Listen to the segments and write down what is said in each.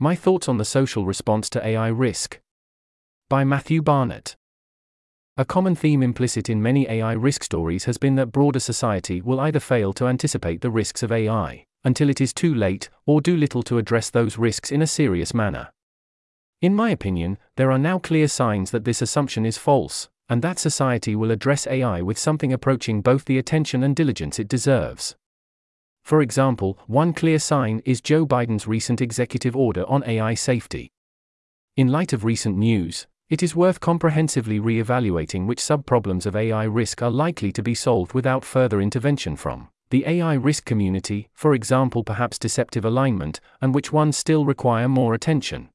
My Thoughts on the Social Response to AI Risk. By Matthew Barnett. A common theme implicit in many AI risk stories has been that broader society will either fail to anticipate the risks of AI until it is too late, or do little to address those risks in a serious manner. In my opinion, there are now clear signs that this assumption is false, and that society will address AI with something approaching both the attention and diligence it deserves. For example, one clear sign is Joe Biden's recent executive order on AI safety. In light of recent news, it is worth comprehensively re evaluating which sub problems of AI risk are likely to be solved without further intervention from the AI risk community, for example, perhaps deceptive alignment, and which ones still require more attention.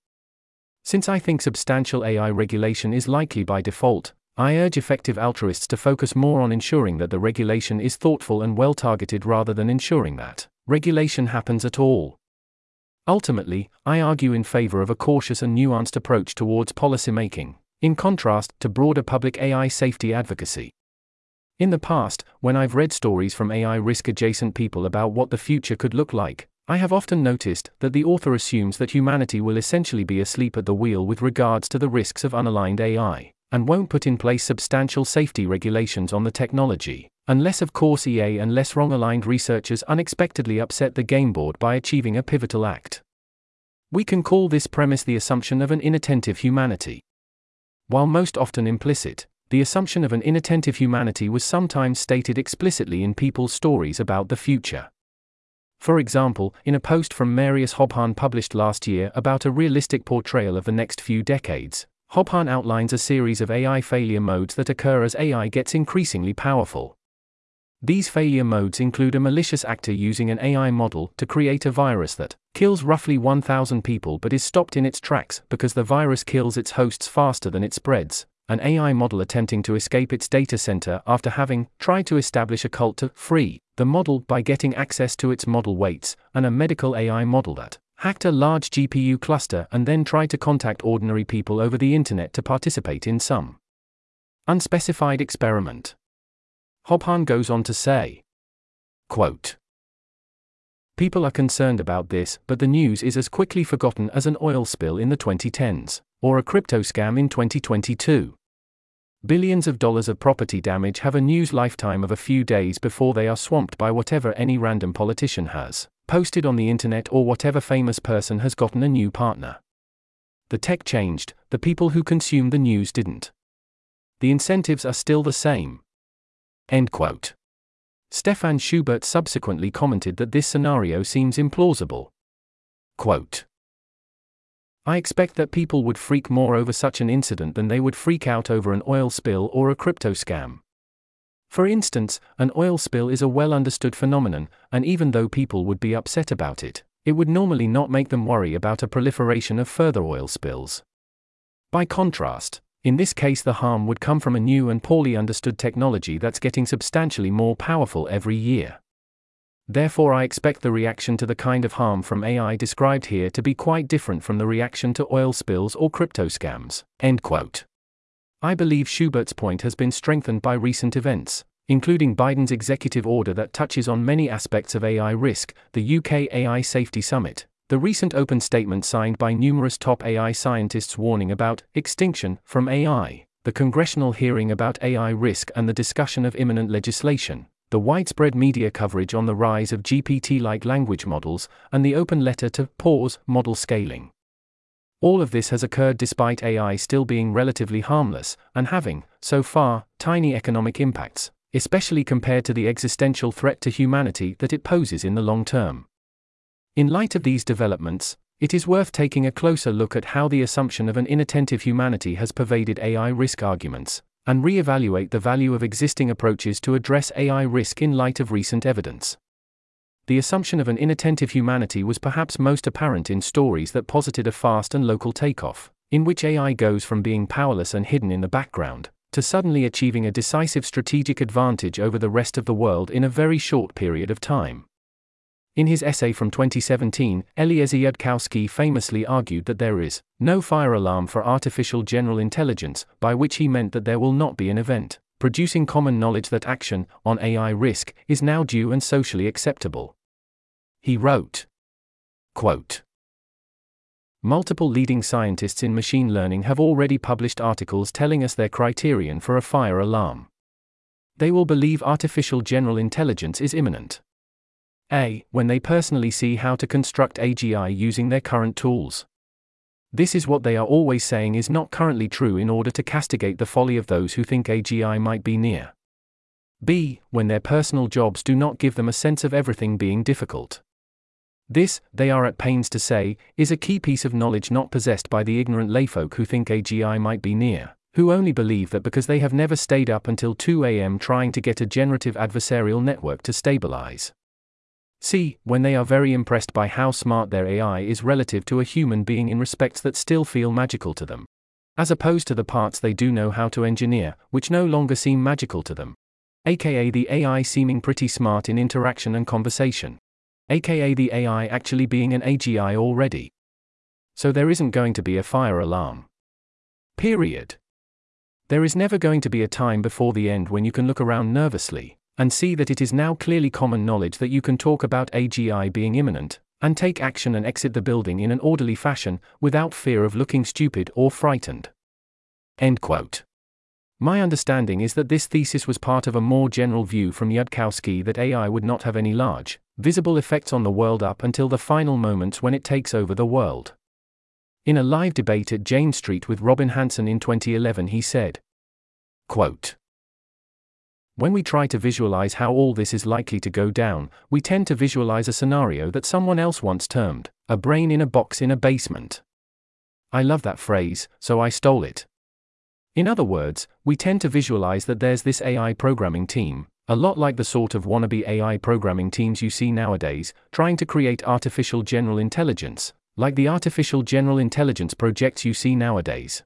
Since I think substantial AI regulation is likely by default, I urge effective altruists to focus more on ensuring that the regulation is thoughtful and well targeted rather than ensuring that regulation happens at all. Ultimately, I argue in favor of a cautious and nuanced approach towards policymaking, in contrast to broader public AI safety advocacy. In the past, when I've read stories from AI risk adjacent people about what the future could look like, I have often noticed that the author assumes that humanity will essentially be asleep at the wheel with regards to the risks of unaligned AI and won't put in place substantial safety regulations on the technology, unless, of course, EA and LessWrong aligned researchers unexpectedly upset the game board by achieving a pivotal act. We can call this premise the assumption of an inattentive humanity. While most often implicit, the assumption of an inattentive humanity was sometimes stated explicitly in people's stories about the future. For example, in a post from Marius Hobbhahn published last year about a realistic portrayal of the next few decades, Hobbhahn outlines a series of AI failure modes that occur as AI gets increasingly powerful. These failure modes include a malicious actor using an AI model to create a virus that kills roughly 1,000 people but is stopped in its tracks because the virus kills its hosts faster than it spreads, an AI model attempting to escape its data center after having tried to establish a cult to free the model by getting access to its model weights, and a medical AI model that hacked a large GPU cluster and then tried to contact ordinary people over the internet to participate in some unspecified experiment. Hobbhahn goes on to say, quote, People are concerned about this, but the news is as quickly forgotten as an oil spill in the 2010s, or a crypto scam in 2022. Billions of dollars of property damage have a news lifetime of a few days before they are swamped by whatever any random politician has posted on the internet or whatever famous person has gotten a new partner. The tech changed, the people who consume the news didn't. The incentives are still the same. End quote. Stefan Schubert subsequently commented that this scenario seems implausible. Quote. I expect that people would freak more over such an incident than they would freak out over an oil spill or a crypto scam. For instance, an oil spill is a well understood phenomenon, and even though people would be upset about it, it would normally not make them worry about a proliferation of further oil spills. By contrast, in this case, the harm would come from a new and poorly understood technology that's getting substantially more powerful every year. Therefore, I expect the reaction to the kind of harm from AI described here to be quite different from the reaction to oil spills or crypto scams. End quote. I believe Schubert's point has been strengthened by recent events, including Biden's executive order that touches on many aspects of AI risk, the UK AI Safety Summit, the recent open statement signed by numerous top AI scientists warning about extinction from AI, the congressional hearing about AI risk and the discussion of imminent legislation, the widespread media coverage on the rise of GPT like language models, and the open letter to pause model scaling. All of this has occurred despite AI still being relatively harmless and having, so far, tiny economic impacts, especially compared to the existential threat to humanity that it poses in the long term. In light of these developments, it is worth taking a closer look at how the assumption of an inattentive humanity has pervaded AI risk arguments, and re-evaluate the value of existing approaches to address AI risk in light of recent evidence the assumption of an inattentive humanity was perhaps most apparent in stories that posited a fast and local takeoff, in which AI goes from being powerless and hidden in the background, to suddenly achieving a decisive strategic advantage over the rest of the world in a very short period of time. In his essay from 2017, Eliezer Yudkowsky famously argued that there is no fire alarm for artificial general intelligence, by which he meant that there will not be an event producing common knowledge that action on AI risk is now due and socially acceptable. He wrote, quote, Multiple leading scientists in machine learning have already published articles telling us their criterion for a fire alarm. They will believe artificial general intelligence is imminent. A. When they personally see how to construct AGI using their current tools. This is what they are always saying is not currently true in order to castigate the folly of those who think AGI might be near. B. When their personal jobs do not give them a sense of everything being difficult. This, they are at pains to say, is a key piece of knowledge not possessed by the ignorant layfolk who think AGI might be near, who only believe that because they have never stayed up until 2 am trying to get a generative adversarial network to stabilize. C. When they are very impressed by how smart their AI is relative to a human being in respects that still feel magical to them. As opposed to the parts they do know how to engineer, which no longer seem magical to them. AKA the AI seeming pretty smart in interaction and conversation. AKA the AI actually being an AGI already. So there isn't going to be a fire alarm. Period. There is never going to be a time before the end when you can look around nervously, and see that it is now clearly common knowledge that you can talk about AGI being imminent, and take action and exit the building in an orderly fashion, without fear of looking stupid or frightened. End quote. My understanding is that this thesis was part of a more general view from Yudkowsky that AI would not have any large, visible effects on the world up until the final moments when it takes over the world. In a live debate at Jane Street with Robin Hanson in 2011, he said, quote, when we try to visualize how all this is likely to go down, we tend to visualize a scenario that someone else once termed, a brain in a box in a basement. I love that phrase, so I stole it. In other words, we tend to visualize that there's this AI programming team, a lot like the sort of wannabe AI programming teams you see nowadays, trying to create artificial general intelligence, like the artificial general intelligence projects you see nowadays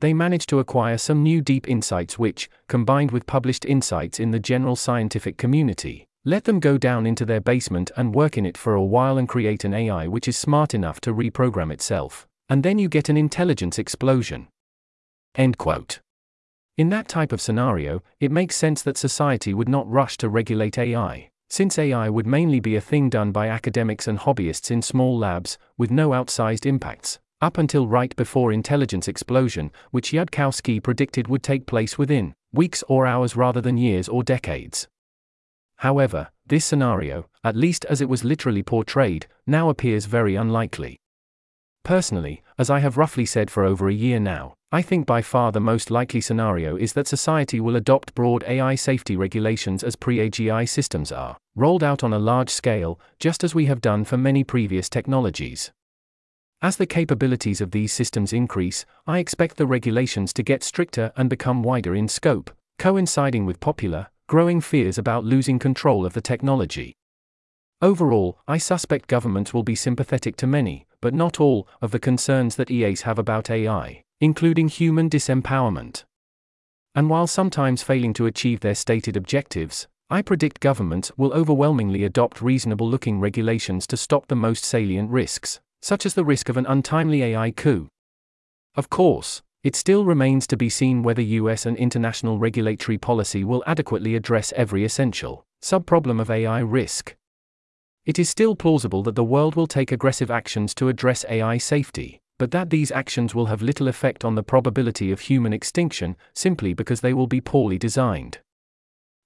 they managed to acquire some new deep insights which, combined with published insights in the general scientific community, let them go down into their basement and work in it for a while and create an AI which is smart enough to reprogram itself. And then you get an intelligence explosion. End quote. In that type of scenario, it makes sense that society would not rush to regulate AI, since AI would mainly be a thing done by academics and hobbyists in small labs, with no outsized impacts, up until right before intelligence explosion, which Yudkowsky predicted would take place within weeks or hours rather than years or decades. However, this scenario, at least as it was literally portrayed, now appears very unlikely. Personally, as I have roughly said for over a year now, I think by far the most likely scenario is that society will adopt broad AI safety regulations as pre AGI systems are, rolled out on a large scale, just as we have done for many previous technologies. As the capabilities of these systems increase, I expect the regulations to get stricter and become wider in scope, coinciding with popular, growing fears about losing control of the technology. Overall, I suspect governments will be sympathetic to many, but not all, of the concerns that EAs have about AI, including human disempowerment. And while sometimes failing to achieve their stated objectives, I predict governments will overwhelmingly adopt reasonable looking regulations to stop the most salient risks, such as the risk of an untimely AI coup. Of course, it still remains to be seen whether US and international regulatory policy will adequately address every essential subproblem of AI risk. It is still plausible that the world will take aggressive actions to address AI safety, but that these actions will have little effect on the probability of human extinction simply because they will be poorly designed.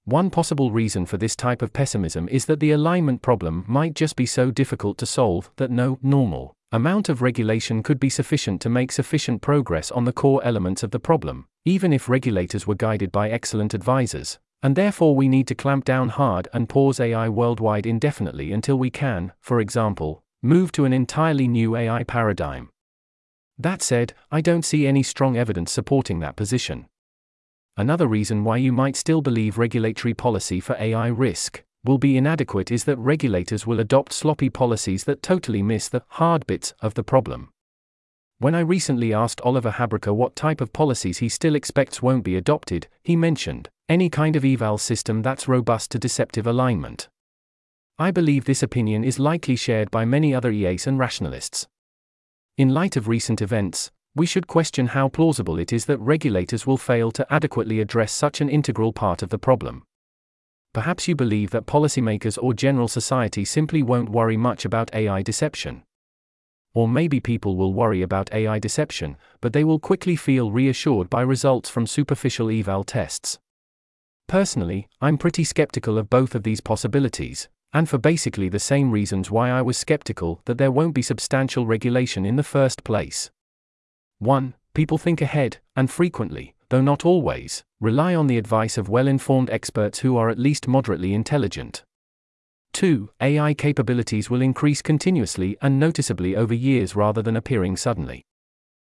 One possible reason for this type of pessimism is that the alignment problem might just be so difficult to solve that no normal amount of regulation could be sufficient to make sufficient progress on the core elements of the problem, even if regulators were guided by excellent advisors. And therefore, we need to clamp down hard and pause AI worldwide indefinitely until we can, for example, move to an entirely new AI paradigm. That said, I don't see any strong evidence supporting that position. Another reason why you might still believe regulatory policy for AI risk will be inadequate is that regulators will adopt sloppy policies that totally miss the hard bits of the problem. When I recently asked Oliver Habryka what type of policies he still expects won't be adopted, he mentioned any kind of eval system that's robust to deceptive alignment. I believe this opinion is likely shared by many other EAs and rationalists. In light of recent events, we should question how plausible it is that regulators will fail to adequately address such an integral part of the problem. Perhaps you believe that policymakers or general society simply won't worry much about AI deception. or maybe people will worry about AI deception, but they will quickly feel reassured by results from superficial eval tests. Personally, I'm pretty skeptical of both of these possibilities, and for basically the same reasons why I was skeptical that there won't be substantial regulation in the first place. 1. People think ahead, and frequently, though not always, rely on the advice of well informed experts who are at least moderately intelligent. 2. AI capabilities will increase continuously and noticeably over years rather than appearing suddenly.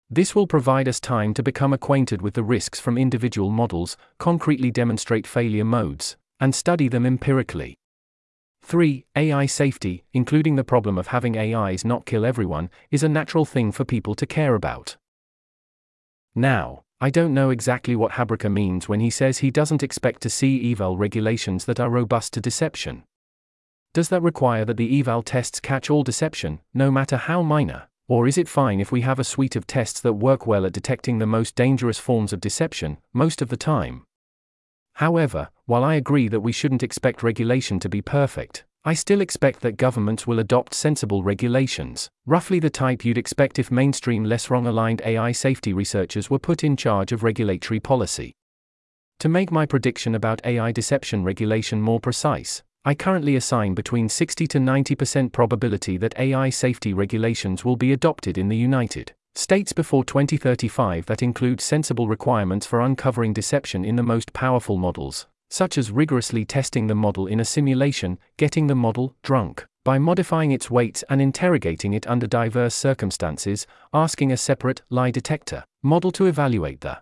This will provide us time to become acquainted with the risks from individual models, concretely demonstrate failure modes, and study them empirically. 3. AI safety, including the problem of having AIs not kill everyone, is a natural thing for people to care about. Now, I don't know exactly what Habryka means when he says he doesn't expect to see eval regulations that are robust to deception. Does that require that the eval tests catch all deception, no matter how minor? Or is it fine if we have a suite of tests that work well at detecting the most dangerous forms of deception, most of the time? However, while I agree that we shouldn't expect regulation to be perfect, I still expect that governments will adopt sensible regulations, roughly the type you'd expect if mainstream LessWrong aligned AI safety researchers were put in charge of regulatory policy. To make my prediction about AI deception regulation more precise, I currently assign between 60 to 90% probability that AI safety regulations will be adopted in the United States before 2035 that include sensible requirements for uncovering deception in the most powerful models, such as rigorously testing the model in a simulation, getting the model drunk by modifying its weights and interrogating it under diverse circumstances, asking a separate lie detector model to evaluate the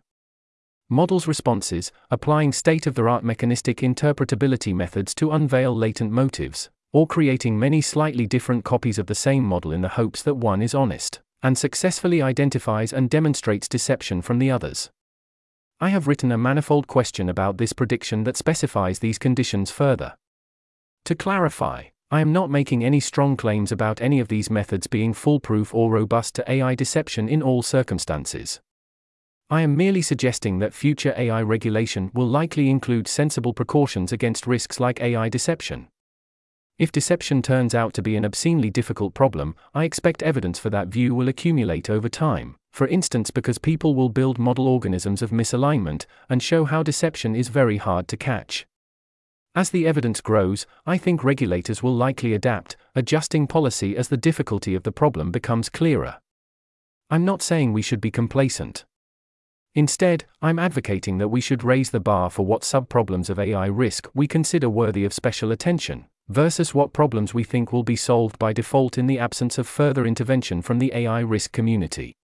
Model's responses, applying state of the art mechanistic interpretability methods to unveil latent motives, or creating many slightly different copies of the same model in the hopes that one is honest, and successfully identifies and demonstrates deception from the others. I have written a manifold question about this prediction that specifies these conditions further. To clarify, I am not making any strong claims about any of these methods being foolproof or robust to AI deception in all circumstances. I am merely suggesting that future AI regulation will likely include sensible precautions against risks like AI deception. If deception turns out to be an obscenely difficult problem, I expect evidence for that view will accumulate over time, for instance, because people will build model organisms of misalignment and show how deception is very hard to catch. As the evidence grows, I think regulators will likely adapt, adjusting policy as the difficulty of the problem becomes clearer. I'm not saying we should be complacent. Instead, I'm advocating that we should raise the bar for what subproblems of AI risk we consider worthy of special attention, versus what problems we think will be solved by default in the absence of further intervention from the AI risk community.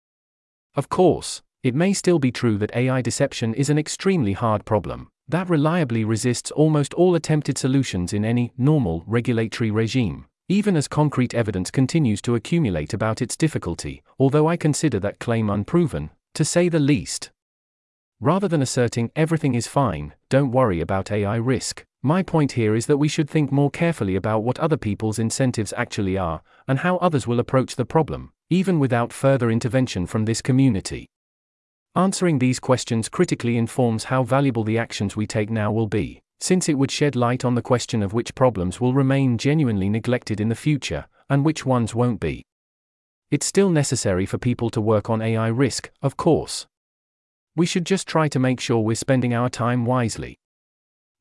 Of course, it may still be true that AI deception is an extremely hard problem that reliably resists almost all attempted solutions in any normal regulatory regime, even as concrete evidence continues to accumulate about its difficulty, although I consider that claim unproven, to say the least. Rather than asserting everything is fine, don't worry about AI risk, my point here is that we should think more carefully about what other people's incentives actually are, and how others will approach the problem, even without further intervention from this community. Answering these questions critically informs how valuable the actions we take now will be, since it would shed light on the question of which problems will remain genuinely neglected in the future, and which ones won't be. It's still necessary for people to work on AI risk, of course. We should just try to make sure we're spending our time wisely.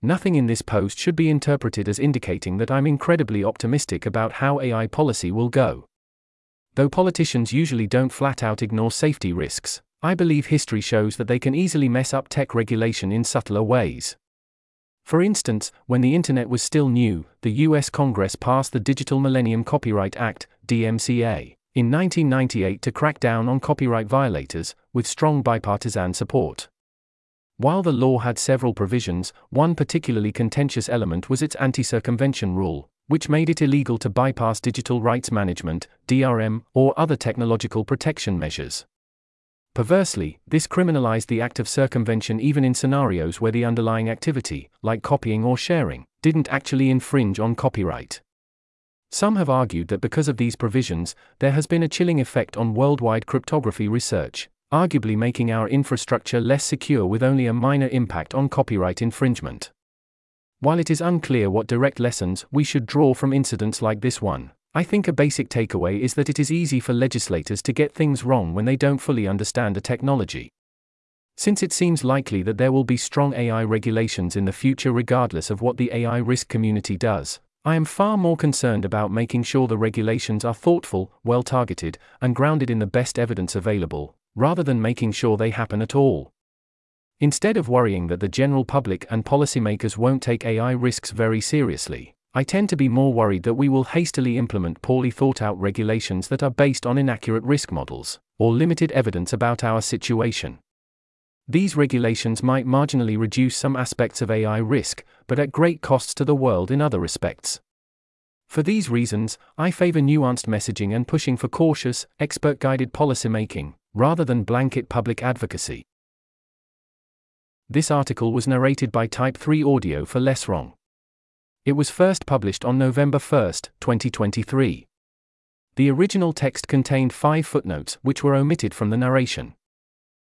Nothing in this post should be interpreted as indicating that I'm incredibly optimistic about how AI policy will go. Though politicians usually don't flat out ignore safety risks, I believe history shows that they can easily mess up tech regulation in subtler ways. For instance, when the internet was still new, the US Congress passed the Digital Millennium Copyright Act, DMCA in 1998 to crack down on copyright violators, with strong bipartisan support. While the law had several provisions, one particularly contentious element was its anti circumvention rule, which made it illegal to bypass digital rights management, DRM, or other technological protection measures. Perversely, this criminalized the act of circumvention even in scenarios where the underlying activity, like copying or sharing, didn't actually infringe on copyright. Some have argued that because of these provisions, there has been a chilling effect on worldwide cryptography research, arguably making our infrastructure less secure with only a minor impact on copyright infringement. While it is unclear what direct lessons we should draw from incidents like this one, I think a basic takeaway is that it is easy for legislators to get things wrong when they don't fully understand a technology. Since it seems likely that there will be strong AI regulations in the future regardless of what the AI risk community does, I am far more concerned about making sure the regulations are thoughtful, well targeted, and grounded in the best evidence available, rather than making sure they happen at all. Instead of worrying that the general public and policymakers won't take AI risks very seriously, I tend to be more worried that we will hastily implement poorly thought out regulations that are based on inaccurate risk models, or limited evidence about our situation. These regulations might marginally reduce some aspects of AI risk, but at great costs to the world in other respects. For these reasons, I favor nuanced messaging and pushing for cautious, expert guided policymaking, rather than blanket public advocacy. This article was narrated by Type 3 Audio for LessWrong. It was first published on November 1, 2023. The original text contained five footnotes which were omitted from the narration.